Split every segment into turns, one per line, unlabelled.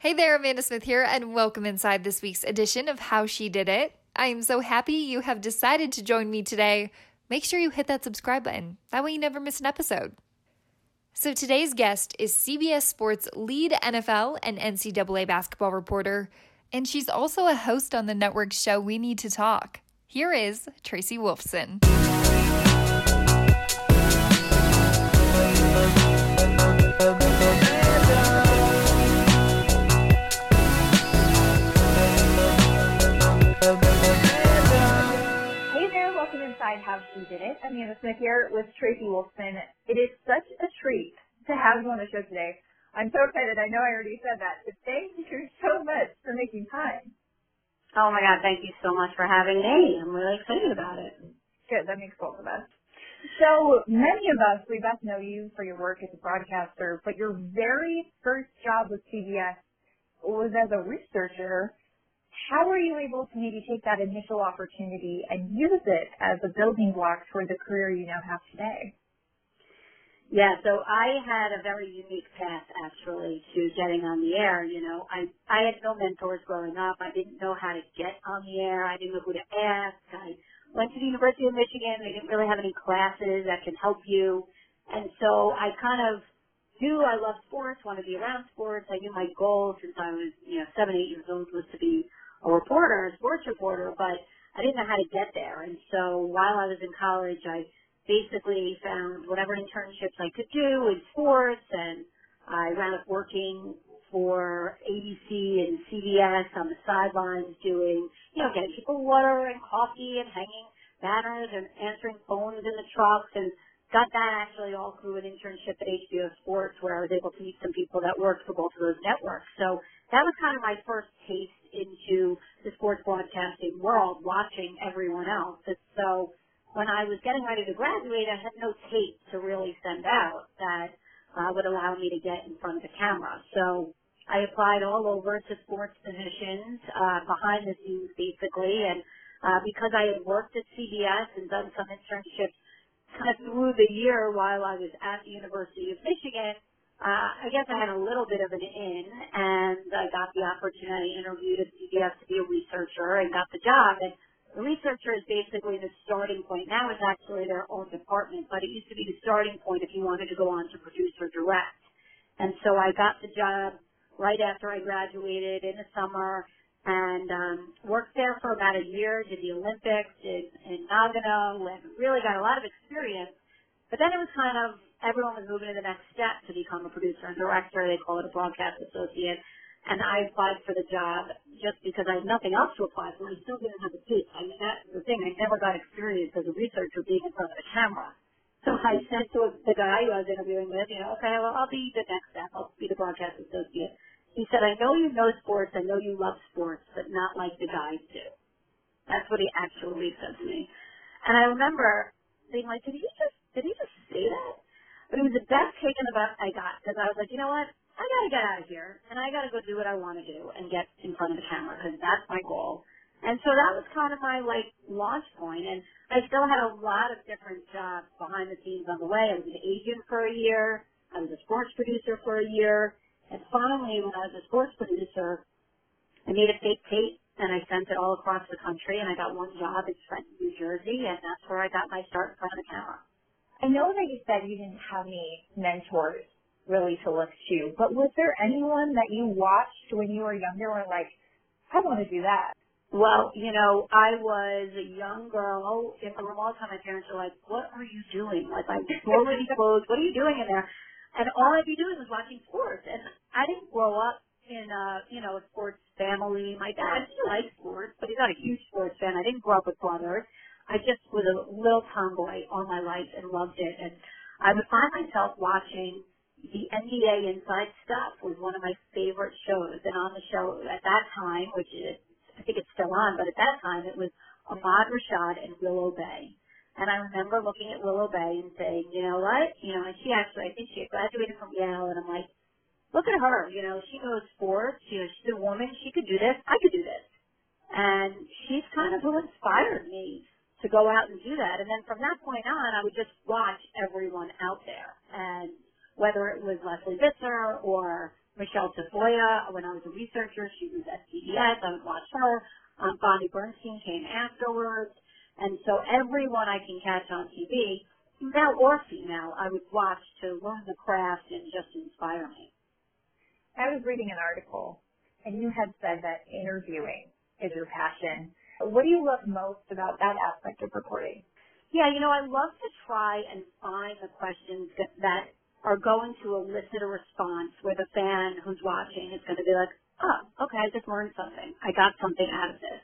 Hey there, Amanda Smith here, and welcome inside this week's edition of How She Did It. I am so happy you have decided to join me today. Make sure you hit that subscribe button. That way you never miss an episode. So today's guest is CBS Sports lead NFL and NCAA basketball reporter, and she's also a host on the network's show We Need to Talk. Here is Tracy Wolfson.
She Did It. Amanda Smith here with Tracy Wolfson. It is such a treat to have you on the show today. I'm so excited. I know I already said that, but thank you so much for making time.
Oh my God, thank you so much for having me. I'm really excited about it.
Good, that makes both of us. So many of us, we best know you for your work as a broadcaster, but your very first job with CBS was as a researcher. How were you able to maybe take that initial opportunity and use it as a building block for the career you now have today?
Yeah, so I had a very unique path actually to getting on the air. You know, I I had no mentors growing up. I didn't know how to get on the air. I didn't know who to ask. I went to the University of Michigan. They didn't really have any classes that can help you, and so I kind of knew I loved sports, wanted to be around sports. I knew my goal since I was you know seven, eight years old was to be a reporter, a sports reporter, but I didn't know how to get there. And so while I was in college, I basically found whatever internships I could do in sports and I wound up working for ABC and CBS on the sidelines doing, you know, getting people water and coffee and hanging banners and answering phones in the trucks and got that actually all through an internship at HBO Sports where I was able to meet some people that worked for both of those networks. So that was kind of my first taste into the sports broadcasting world, watching everyone else. And so when I was getting ready to graduate, I had no tape to really send out that uh, would allow me to get in front of the camera. So I applied all over to sports positions, uh, behind the scenes basically, and uh, because I had worked at CBS and done some internships kind of through the year while I was at the University of Michigan, uh, I guess I had a little bit of an in, and I got the opportunity, I interviewed at CBS to be a researcher, and got the job. And the researcher is basically the starting point. Now it's actually their own department, but it used to be the starting point if you wanted to go on to producer direct. And so I got the job right after I graduated in the summer and um, worked there for about a year, did the Olympics in, in Nagano, and really got a lot of experience. But then it was kind of everyone was moving to the next step to become a producer and director. They call it a broadcast associate. And I applied for the job just because I had nothing else to apply for. I still didn't have a tape. I mean, that's the thing. I never got experience as a researcher being in front of a camera. So I mm-hmm. said to the guy who I was interviewing with, you know, okay, well, I'll be the next step. I'll be the broadcast associate. He said, I know you know sports. I know you love sports, but not like the guys do. That's what he actually said to me. And I remember being like, did he just, did he just say that? But it was the best cake in the butt I got because I was like, you know what? I got to get out of here and I got to go do what I want to do and get in front of the camera because that's my goal. And so that was kind of my like launch point. And I still had a lot of different jobs behind the scenes on the way. I was an agent for a year. I was a sports producer for a year. And finally, when I was a sports producer, I made a fake tape and I sent it all across the country and I got one job in Trenton, New Jersey and that's where I got my start in front of the camera.
I know that you said you didn't have any mentors really to look to, but was there anyone that you watched when you were younger and like, I want to do that?
Well, you know, I was a young girl. In for a long time, my parents were like, "What are you doing?" Like, I'm already clothes. What are you doing in there? And all I'd be doing was watching sports. And I didn't grow up in a, you know, a sports family. My dad, he liked sports, but he's not a huge sports fan. I didn't grow up with brothers. I just was a little tomboy all my life and loved it. And I would find myself watching the NBA Inside Stuff was one of my favorite shows. And on the show at that time, which is, I think it's still on, but at that time it was Ahmad Rashad and Willow Bay. And I remember looking at Willow Bay and saying, you know what? You know, and she actually, I think she had graduated from Yale, and I'm like, look at her. You know, she knows sports. You know, she's a woman. She could do this. I could do this. And she's kind of who inspired me to go out and do that. And then from that point on, I would just watch everyone out there. And whether it was Lesley Visser or Michelle Tafoya, when I was a researcher, she was at CBS. I would watch her. Um, Bonnie Bernstein came afterwards. And so everyone I can catch on TV, male or female, I would watch to learn the craft and just inspire me.
I was reading an article and you had said that interviewing is your passion. What do you love most about that aspect of reporting?
Yeah, you know, I love to try and find the questions that are going to elicit a response where the fan who's watching is going to be like, oh, okay, I just learned something. I got something out of this.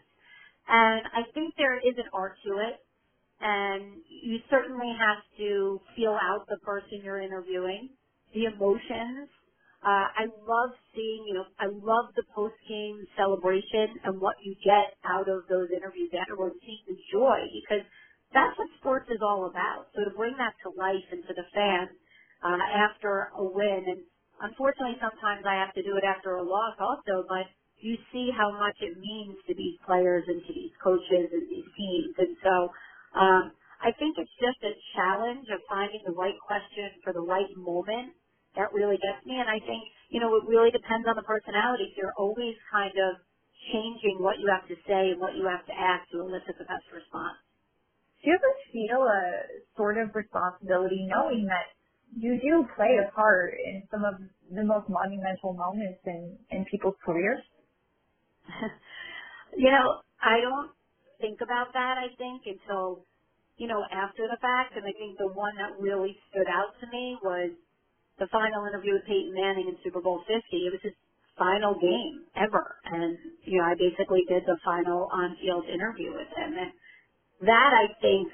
And I think there is an art to it. And you certainly have to feel out the person you're interviewing, the emotions. Uh, I love seeing, you know, I love the post-game celebration and what you get out of those interviews afterwards, seeing the joy, because that's what sports is all about. So to bring that to life and to the fans, uh, after a win. And unfortunately, sometimes I have to do it after a loss also, but you see how much it means to these players and to these coaches and these teams. And so, um, I think it's just a challenge of finding the right question for the right moment that really gets me. And I think, you know, it really depends on the personality. You're always kind of changing what you have to say and what you have to ask to elicit the best response.
Do you ever feel a sort of responsibility knowing that you do play a part in some of the most monumental moments in, in people's careers?
you know, I don't think about that, I think, until, you know, after the fact. And I think the one that really stood out to me was the final interview with Peyton Manning in Super Bowl 50. It was his final game ever. And, you know, I basically did the final on-field interview with him. And that I think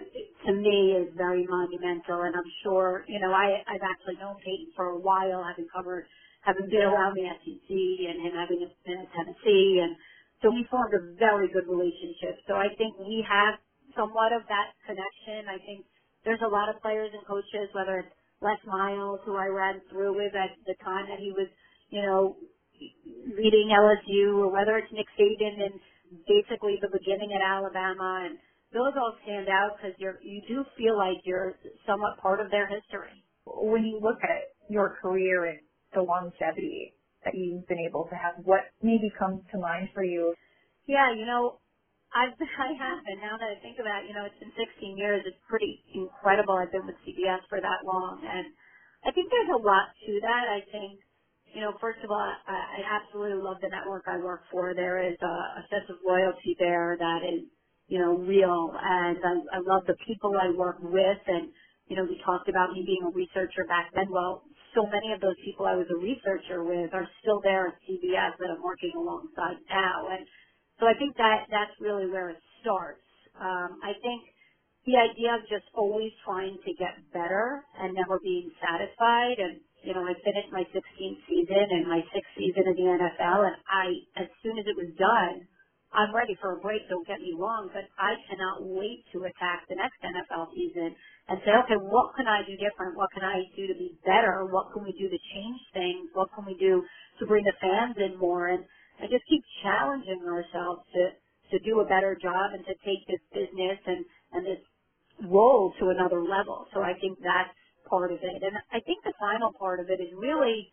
to me is very monumental and I'm sure, you know, I, I've actually known Peyton for a while, having covered, having been around the SEC and him having been at Tennessee and so we formed a very good relationship. So I think we have somewhat of that connection. I think there's a lot of players and coaches, whether it's Les Miles, who I ran through with at the time that he was, you know, leading LSU, or whether it's Nick Saban and basically the beginning at Alabama and those all stand out because you're you do feel like you're somewhat part of their history.
When you look at your career and the longevity that you've been able to have, what maybe comes to mind for you?
Yeah, you know, I've I have, and now that I think about it, you know, it's been 16 years. It's pretty incredible. I've been with CBS for that long, and I think there's a lot to that. I think, you know, first of all, I, I absolutely love the network I work for. There is a, a sense of loyalty there that is you know, real. And I, I love the people I work with. And, you know, we talked about me being a researcher back then. Well, so many of those people I was a researcher with are still there at CBS that I'm working alongside now. And so I think that that's really where it starts. Um, I think the idea of just always trying to get better and never being satisfied and you know, I finished my 16th season and my sixth season in the NFL and I, as soon as it was done, I'm ready for a break, don't get me wrong, but I cannot wait to attack the next NFL season and say, okay, what can I do different? What can I do to be better? What can we do to change things? What can we do to bring the fans in more? And I just keep challenging ourselves to, to do a better job and to take this business and, and this role to another level. So I think that's part of it. And I think the final part of it is really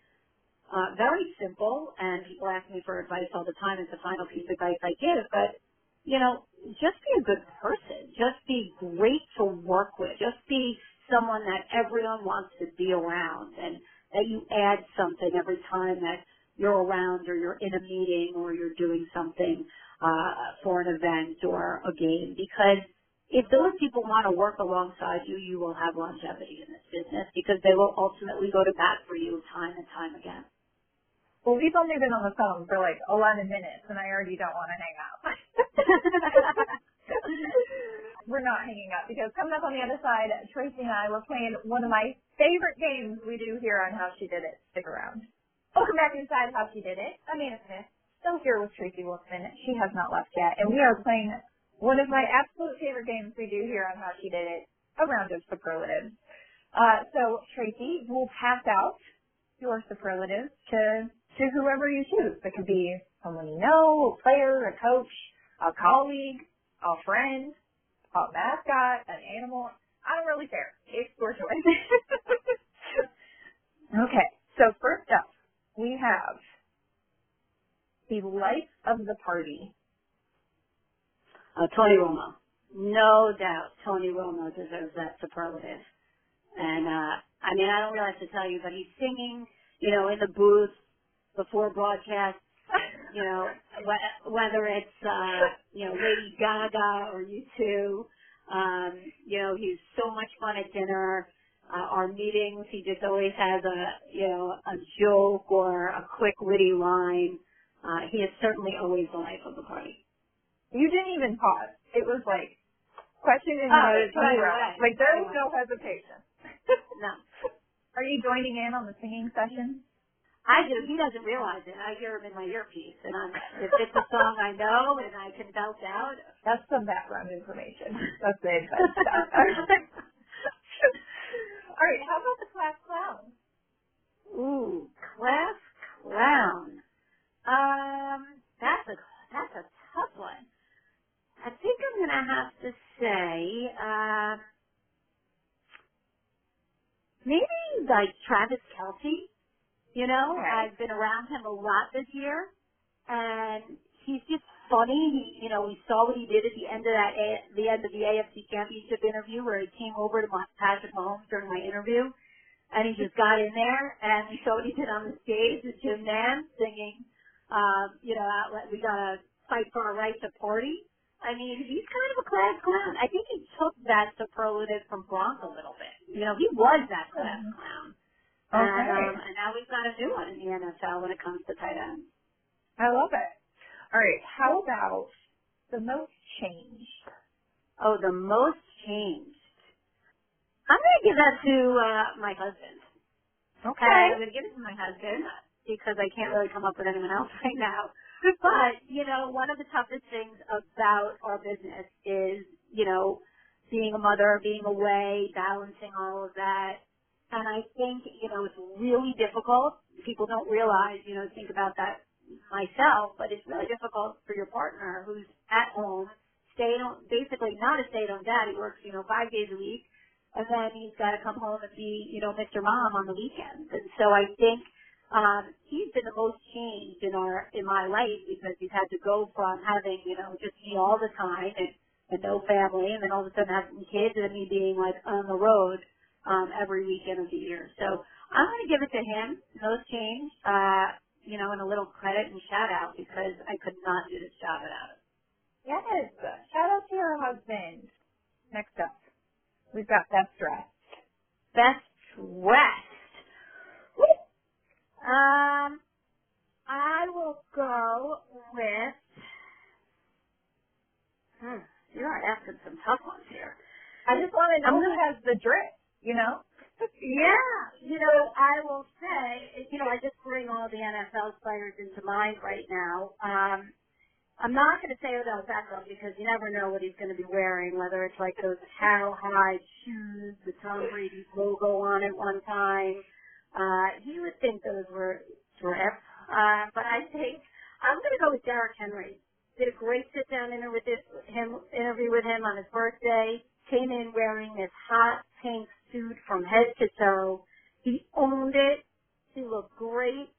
uh, very simple, and people ask me for advice all the time. It's the final piece of advice I give, but you know, just be a good person. Just be great to work with. Just be someone that everyone wants to be around, and that you add something every time that you're around, or you're in a meeting, or you're doing something uh, for an event or a game. Because if those people want to work alongside you, you will have longevity in this business because they will ultimately go to bat for you time and time again.
Well, we've only been on the phone for like 11 minutes, and I already don't want to hang up. we're not hanging up because coming up on the other side, Tracy and I were playing one of my favorite games we do here on How She Did It. Stick around. Welcome back inside How She Did It. I'm Smith, still here with Tracy Wolfson. She has not left yet, and we are playing one of my absolute favorite games we do here on How She Did It, a round of superlatives. Uh, so Tracy will pass out your superlatives to to whoever you choose. It could be someone you know, a player, a coach, a colleague, a friend, a mascot, an animal. I don't really care. It's your choice. okay, so first up, we have the life of the party.
Uh, Tony Romo. No doubt Tony Romo deserves that superlative. And, uh, I mean, I don't really have to tell you, but he's singing, you know, in the booth before broadcast, you know, wh- whether it's, uh, you know, Lady Gaga or you two. Um, you know, he's so much fun at dinner. Uh, our meetings, he just always has a, you know, a joke or a quick witty line. Uh, he is certainly always the life of the party.
You didn't even pause. It was like question and
Oh,
notice
right, right.
Like there was no hesitation.
No.
Are you joining in on the singing session?
I do. He doesn't realize it. I hear him in my earpiece, and I'm, if it's a song I know and I can belt out,
That's some background information. That's the stuff. All right, how about the class clown?
ooh, class clown. Um, that's a that's a tough one. I think I'm gonna have to say, um, maybe like Travis Kelce. You know,
Okay.
I've been around him a lot this year, and he's just funny. He, you know, we saw what he did at the end of that, A- the end of the AFC Championship interview, where he came over to my, Patrick Mahomes during my interview, and he just got in there, and we saw what he did on the stage with Jim Nantz singing, um, you know, outlet, we gotta fight for our right to party. I mean, he's kind of a class clown. I think he took that superlative from Gronk a little bit. You know, he was that class clown. And, um, and now we've got a new one in the NFL when it comes to tight ends.
I love it. All right, how about the most changed?
Oh, the most changed. I'm going to give that to uh, my husband.
Okay.
And I'm going to give it to my husband because I can't really come up with anyone else right now. But, you know, one of the toughest things about our business is, you know, being a mother, being away, balancing all of that. And I think, you know, it's really difficult. People don't realize, you know, think about that myself, but it's really difficult for your partner who's at home, stay on, basically not a stay-at-home dad. He works, you know, five days a week and then he's got to come home and be, you know, Mr. Mom on the weekends. And so I think um, he's been the most changed in our in my life because he's had to go from having, you know, just me all the time and, and no family, and then all of a sudden having kids and me being like on the road um, every weekend of the year. So I'm going to give it to him. Most changed, uh, you know, and a little credit and shout out because I could not do this job without him.
Yes. Shout out to your husband. Next up, we've got best dressed.
Best dressed. Woo. Um, I will go with. Hmm, you are asking some tough ones here.
I just want to know
I'm
who
gonna-
has the drip, you know?
Yeah, you know, I will say, you know, I just bring all the NFL players into mind right now. Um, I'm not going to say Odell Beckham because you never know what he's going to be wearing, whether it's like those cow high shoes with Tom Brady's logo on it one time. Uh, he would think those were drip. Uh, but I think I'm going to go with Derrick Henry. Did a great sit down interview with him, interview with him on his birthday. Came in wearing this hot pink suit from head to toe. He owned it. He looked great.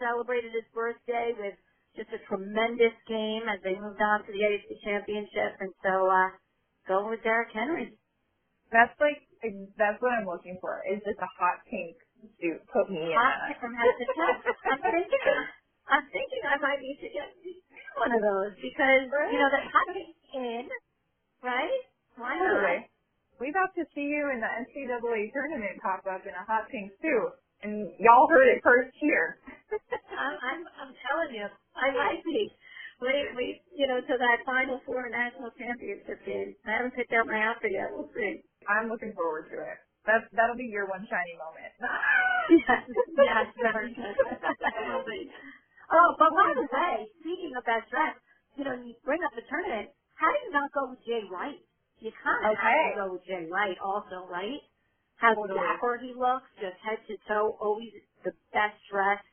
Celebrated his birthday with just a tremendous game as they moved on to the AFC Championship. And so, uh, go with Derrick Henry.
That's like, that's what I'm looking for. Is just a hot pink suit. Put me in
Hot
that.
from head to toe. I'm thinking, I'm thinking I might need to get one of those because you know that hot pink in, right? Why not?
Totally. We about to see you in the NCAA tournament pop up in a hot pink suit. And y'all heard it first here.
I'm, I'm, I'm telling you, I might be. Wait, wait, you know, to that Final Four national championship game. I haven't picked out my outfit yet. We'll see.
I'm looking forward to it. That's, that'll be your one shiny moment.
yes, yes, very good. Will be. Oh, but by the way, speaking of that dress, you know, you bring up the tournament. How do you not go with Jay Wright? You kind of have to go with Jay Wright also, right? How
Totally.
dapper he looks, just head to toe, always the best dressed.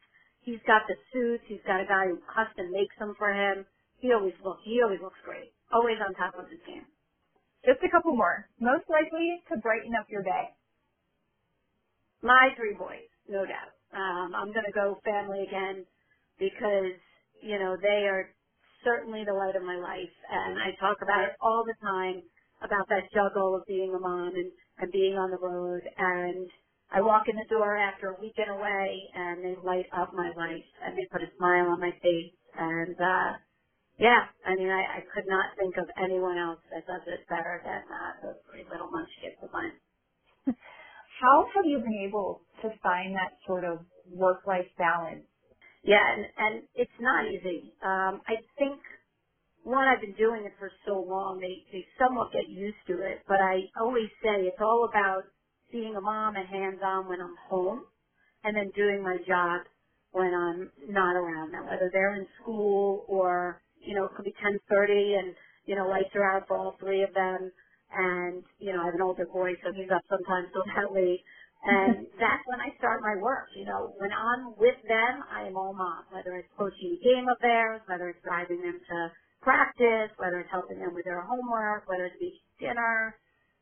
He's got the suits. He's got a guy who custom makes them for him. He always looks, he always looks great. Always on top of his game.
Just a couple more. Most likely to brighten up your day.
My three boys, no doubt. Um, I'm going to go family again because, you know, they are certainly the light of my life. And I talk about it all the time about that juggle of being a mom and, and being on the road. And I walk in the door after a weekend away and they light up my life and they put a smile on my face. And, uh, yeah, I mean, I, I could not think of anyone else that does it better than uh, those three little munchkins of mine.
How have you been able to find that sort of work-life balance?
Yeah, and, and it's not easy. Um, I think one, I've been doing it for so long, they, they somewhat get used to it. But I always say it's all about being a mom and hands-on when I'm home, and then doing my job when I'm not around them, whether they're in school or you know, it could be 10:30 and you know, lights are out for all three of them. And you know, I have an older boy, so he's up sometimes so that late. And that's when I start my work. You know, when I'm with them, I am all mom. Whether it's coaching a game of theirs, whether it's driving them to practice, whether it's helping them with their homework, whether it's making dinner.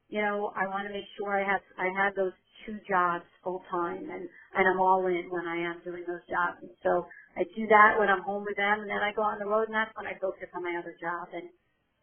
You know, I want to make sure I have I have those two jobs full time, and and I'm all in when I am doing those jobs. And so I do that when I'm home with them, and then I go on the road, and that's when I focus on my other job. And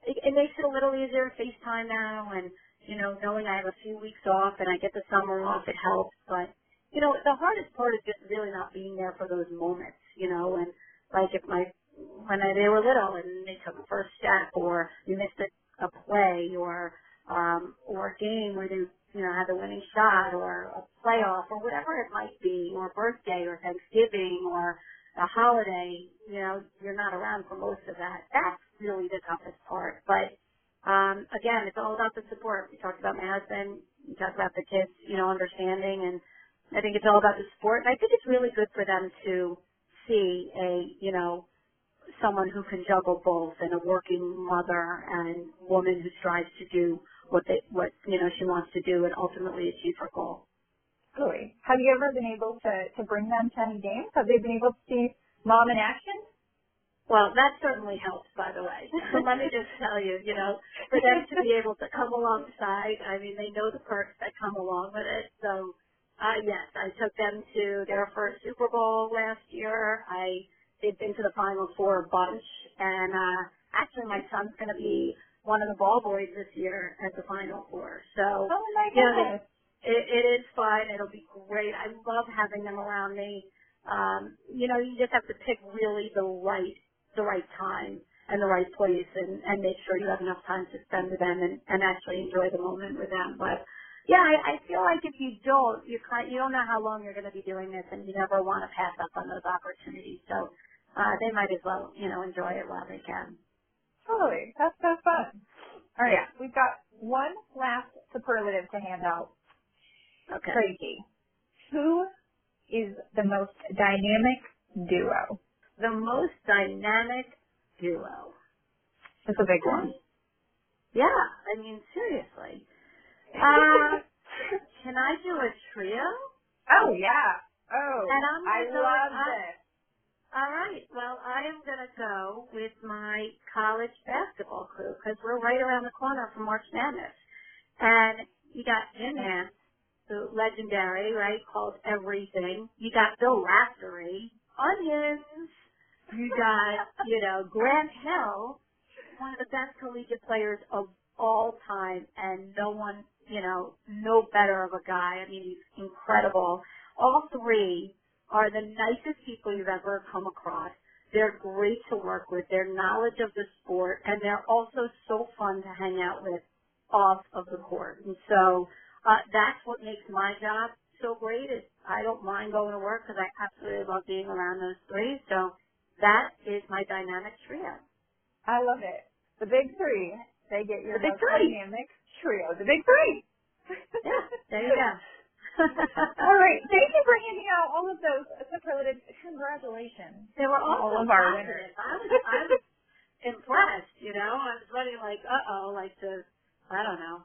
it, it makes it a little easier FaceTime now, and you know, knowing I have a few weeks off and I get the summer off, it helps. But you know, the hardest part is just really not being there for those moments. You know, and like if my when they were little and they took a first step, or you missed a, a play, or um, or a game where they you know had the winning shot, or a playoff, or whatever it might be, or birthday, or Thanksgiving, or a holiday, you know, you're not around for most of that. That's really the toughest part. But um, again, it's all about the support. We talked about my husband. We talked about the kids, you know, understanding, and I think it's all about the support. And I think it's really good for them to see a, you know, someone who can juggle both and a working mother and woman who strives to do what they, what you know, she wants to do and ultimately achieve her goal.
Really? Have you ever been able to, to bring them to any games? Have they been able to see mom in action?
Well, that certainly helps, by the way. So let me just tell you, you know, for them to be able to come alongside, I mean, they know the perks that come along with it. So, uh, yes, I took them to their first Super Bowl last year. I, they've been to the Final Four a bunch. And, uh, actually my son's going to be one of the ball boys this year at the Final Four. So,
oh my
goodness. You know, it, it is fun. It'll be great. I love having them around me. Um, you know, you just have to pick really the right, the right time and the right place and, and make sure you have enough time to spend with them and, and actually enjoy the moment with them. But yeah, I, I feel like if you don't, you kind, you don't know how long you're going to be doing this and you never want to pass up on those opportunities. So, uh, they might as well, you know, enjoy it while they can.
Totally. That's so fun. All right. Yeah. We've got one last superlative to hand out
Okay.
Crazy. Who is the most dynamic duo?
The most dynamic duo.
That's a big one.
Yeah, I mean seriously. Uh, can I do a trio?
Oh yeah. Oh,
and I'm
I love
I,
this.
All right. Well, I am going to go with my college basketball crew because we're right around the corner from March Madness, and you got Jim Nantz, the legendary, right, called Everything. You got Bill Raftery, Onions. You got, you know, Grant Hill, one of the best collegiate players of all time, and no one, you know, no better of a guy. I mean, he's incredible. All three are the nicest people you've ever come across. They're great to work with. Their knowledge of the sport, and they're also so fun to hang out with off of the court. And so uh, that's what makes my job so great is I don't mind going to work because I absolutely love being around those three. So that is my dynamic trio.
I love it. The big three. They get your
the big three.
dynamic trio. The big three.
yeah, there you go.
all right. Thank you for handing out all of those superlatives. Congratulations.
They were
all
of
our winners.
I was, I was impressed, you know. I was running like, uh-oh, like to, I don't know,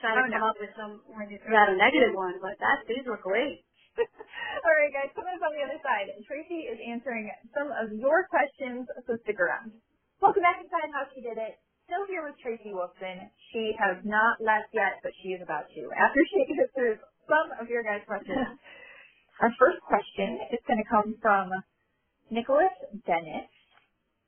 try to oh, come no. up with some when you threw out a negative one, but that these were great.
All right, guys, coming up on the other side, Tracy is answering some of your questions, so stick around. Welcome back inside How She Did It. Still here with Tracy Wolfson. She has not left yet, but she is about to after she answers some of your guys' questions. Our first question is going to come from Nicholas Dennis.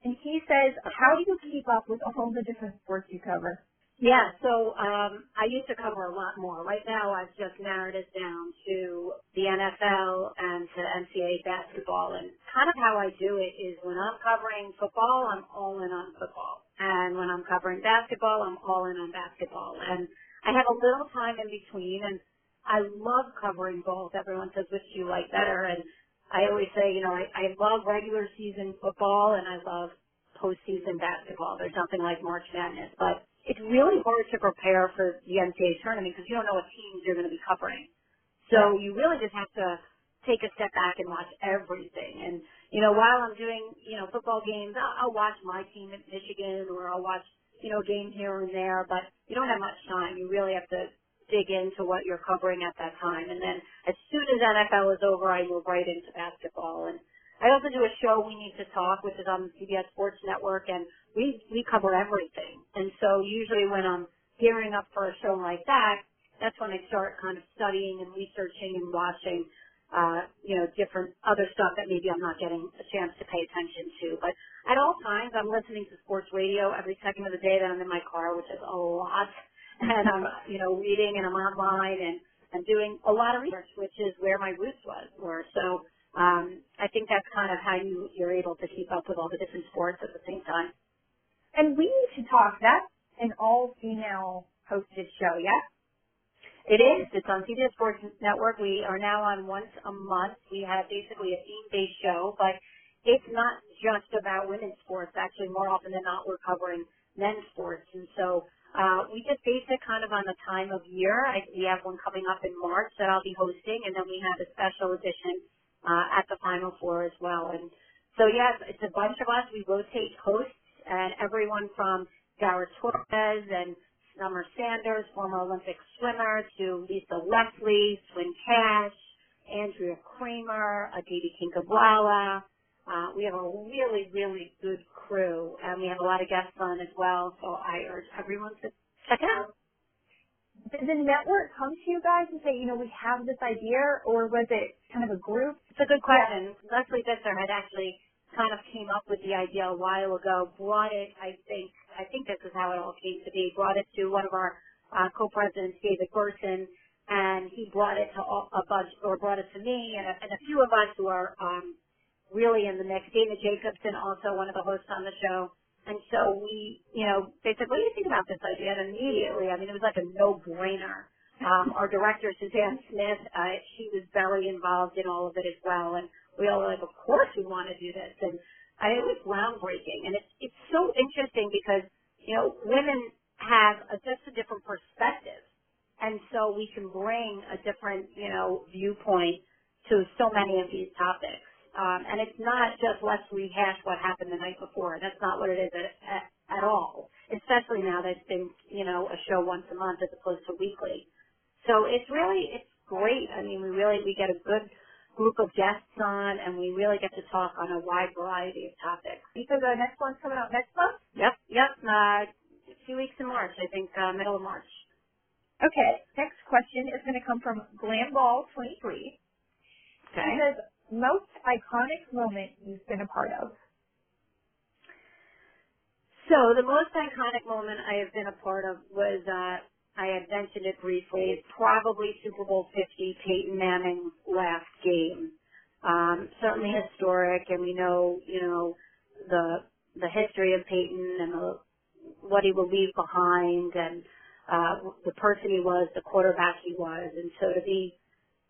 And he says, how do you keep up with all the different sports you cover?
Yeah, so um, I used to cover a lot more. Right now, I've just narrowed it down to the NFL and to NCAA basketball. And kind of how I do it is when I'm covering football, I'm all in on football. And when I'm covering basketball, I'm all in on basketball. And I have a little time in between, and I love covering both. Everyone says, which do you like better? And I always say, you know, I, I love regular season football, and I love postseason basketball. There's nothing like March Madness, but it's really hard to prepare for the NCAA tournament because you don't know what teams you're going to be covering. So you really just have to take a step back and watch everything. And, you know, while I'm doing, you know, football games, I'll, I'll watch my team at Michigan or I'll watch, you know, games here and there, but you don't have much time. You really have to dig into what you're covering at that time. And then as soon as NFL is over, I move right into basketball. And I also do a show, We Need to Talk, which is on the CBS Sports Network, and we, we cover everything. And so usually when I'm gearing up for a show like that, that's when I start kind of studying and researching and watching, uh, you know, different other stuff that maybe I'm not getting a chance to pay attention to. But at all times, I'm listening to sports radio every second of the day that I'm in my car, which is a lot. And I'm, you know, reading and I'm online and I'm doing a lot of research, which is where my roots was were. So um, I think that's kind of how you, you're able to keep up with all the different sports at the same time.
And we need to talk. That's an all-female hosted show, yeah?
It is. It's on CBS Sports Network. We are now on once a month. We have basically a theme-based show, but it's not just about women's sports. Actually, more often than not, we're covering men's sports. And so uh, we just base it kind of on the time of year. I, we have one coming up in March that I'll be hosting, and then we have a special edition uh, at the Final Four as well. And so, yes, it's a bunch of us. We rotate hosts, and everyone from Dara Torres and Summer Sanders, former Olympic swimmer, to Lisa Leslie, Swin Cash, Andrea Kremer, Aditi Kinkhabwala. Uh, we have a really, really good crew, and we have a lot of guests on as well. So I urge everyone to check it out
did the network come to you guys and say, you know, we have this idea, or was it kind of a group?
It's a good question. Yeah. Lesley Visser had actually kind of came up with the idea a while ago, brought it, I think, I think this is how it all came to be, brought it to one of our uh, co-presidents, David Berson, and he brought it to a bunch, or brought it to me and a, and a few of us who are um, really in the mix. Dana Jacobson, also one of the hosts on the show, and so we, you know, they said, what do you think about this idea? And immediately, I mean, it was like a no-brainer. Um, our director, Suzanne Smith, uh, she was very involved in all of it as well. And we all were like, of course we want to do this. And I, it was groundbreaking. And it's, it's so interesting because, you know, women have a, just a different perspective. And so we can bring a different, you know, viewpoint to so many of these topics. Um, and it's not just let's rehash what happened the night before. That's not what it is at, at, at all. Especially now that it's been, you know, a show once a month as opposed to weekly. So it's really, it's great. I mean, we really, we get a good group of guests on and we really get to talk on a wide variety of topics.
So the next one's coming out next month?
Yep, yep. Uh, a few weeks in March, I think, uh, middle of March.
Okay, next question is going to come from Glamball23.
Okay.
He says, most iconic moment you've been a part of?
So the most iconic moment I have been a part of was, uh, I had mentioned it briefly, probably Super Bowl 50, Peyton Manning's last game. Um, certainly historic, and we know, you know, the the history of Peyton and the, what he will leave behind, and uh, the person he was, the quarterback he was, and so to be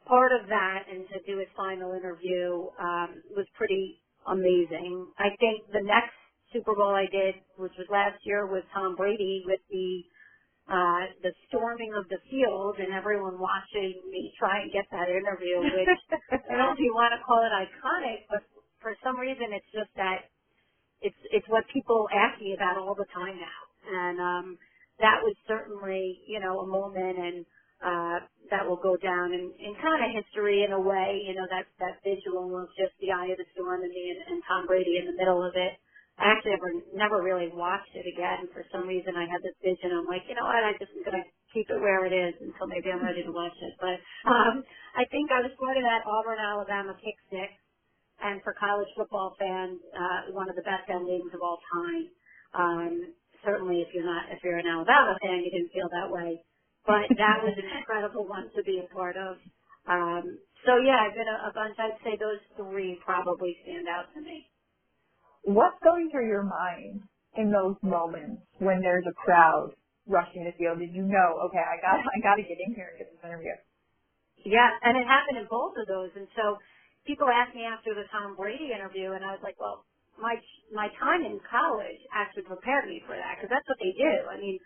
part of that and to do his final interview um, was pretty amazing. I think the next Super Bowl I did, which was last year, was Tom Brady with the uh, the storming of the field and everyone watching me try and get that interview, which I don't know if you want to call it iconic, but for some reason it's just that it's it's what people ask me about all the time now, and um, that was certainly you know a moment and uh, that will go down in, in kind of history in a way, you know, that, that visual of just the eye of the storm and me and, Tom Brady in the middle of it. I actually ever never really watched it again. For some reason, I had this vision. I'm like, you know what? I just am gonna keep it where it is until maybe I'm ready to watch it. But um, I think I was part of that Auburn Alabama kick six, and for college football fans, uh, one of the best endings of all time. Um, certainly, if you're not if you're an Alabama fan, you didn't feel that way. But that was an incredible one to be a part of. Um, so yeah, I've been a, a bunch. I'd say those three probably stand out to me
what's going through your mind in those moments when there's a crowd rushing the field? Did you know, okay, I got I got to get in here and get this interview?
Yeah, and it happened in both of those. And so people asked me after the Tom Brady interview, and I was like, well, my my time in college actually prepared me for that because that's what they do. I mean,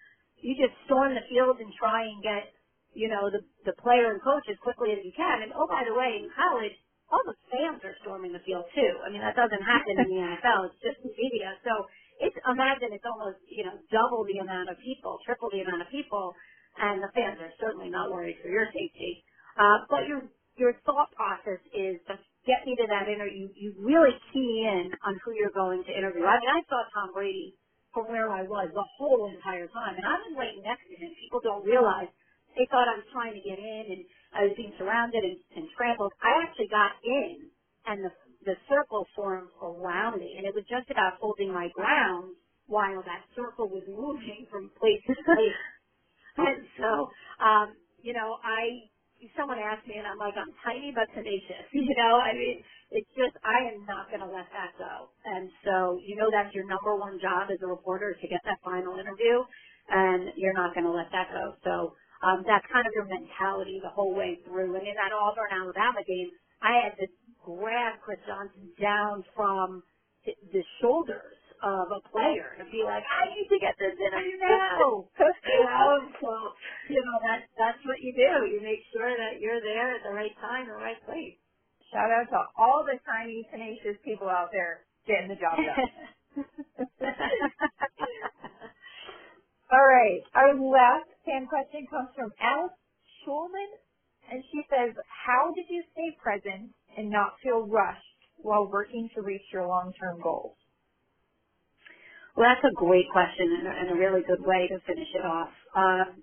you just storm the field and try and get you know the the player and coach as quickly as you can. And oh, by the way, in college all the fans are storming the field too. I mean, that doesn't happen in the NFL. It's just the media. So it's imagine it's almost you know double the amount of people, triple the amount of people, and the fans are certainly not worried for your safety. Uh, but your your thought process is just get me to that interview. You really key in on who you're going to interview. I mean, I saw Tom Brady from where I was the whole entire time, and I was right next to him. People don't realize they thought I was trying to get in and I was being surrounded and, and trampled. I actually got in and the, the circle formed around me and it was just about holding my ground while that circle was moving from place to place. and so, um, you know, I, someone asked me and I'm like, I'm tiny but tenacious, you know, I mean, it's just, I am not going to let that go. And so, you know, that's your number one job as a reporter is to get that final interview and you're not going to let that go. So, um, that's kind of your mentality the whole way through. And in that Auburn, Alabama game, I had to grab Chris Johnson down from the shoulders of a player and be like, I need to get this in you now. you know, so, you know, that, that's what you do. You make sure that you're there at the right time, the right place.
Shout out to all tenacious people out there getting the job done. all right. Our last fan question comes from Alice Schulman, and she says, how did you stay present and not feel rushed while working to reach your long-term goals?
Well, that's a great question and a, and a really good way to finish it off. Um,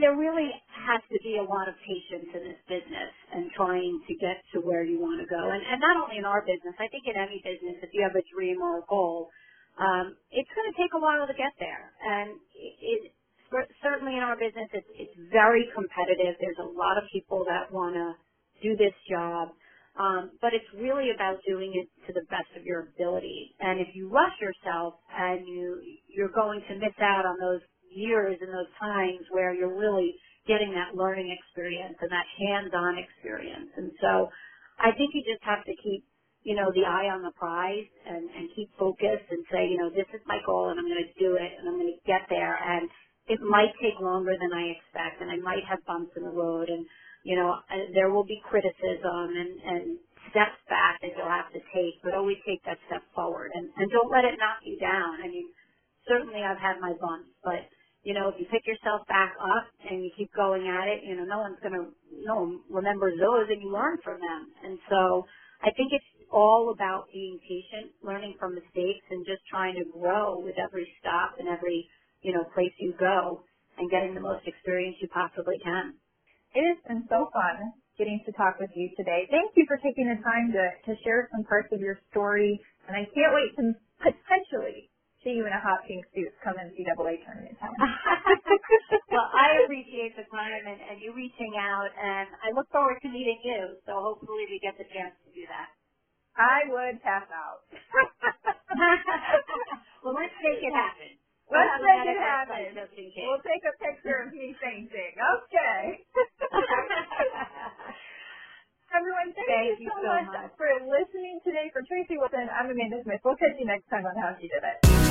there really has to be a lot of patience in this business and trying to get to where you want to go. And, and not only in our business, I think in any business, if you have a dream or a goal, um, it's going to take a while to get there. And it, certainly in our business, it's, it's very competitive. There's a lot of people that want to do this job. Um, but it's really about doing it to the best of your ability. And if you rush yourself and you, you're going to miss out on those years and those times where you're really getting that learning experience and that hands-on experience. And so I think you just have to keep, you know, the eye on the prize and, and keep focused and say, you know, this is my goal and I'm going to do it and I'm going to get there. And it might take longer than I expect, and I might have bumps in the road, and you know uh, there will be criticism and and steps back that you'll have to take, but always take that step forward, and and don't let it knock you down. I mean, certainly I've had my bumps, but you know if you pick yourself back up and you keep going at it, you know no one's gonna no one remembers those, and you learn from them, and so I think it's all about being patient, learning from mistakes, and just trying to grow with every stop and every you know, place you go and getting the most experience you possibly can.
It has been so fun getting to talk with you today. Thank you for taking the time to, to share some parts of your story, and I can't wait to potentially see you in a hot pink suit come in NCAA tournament time.
well, I appreciate the time and, and you reaching out, and I look forward to meeting you, so hopefully we get the chance to do that.
I would pass out.
well, let's make it happen.
Let's make it happen. We'll take a picture of me fainting. Okay. Everyone, thank, thank you, so, much, much for listening today. For Tracy Wolfson, I'm Amanda Smith. We'll catch you next time on How She Did It.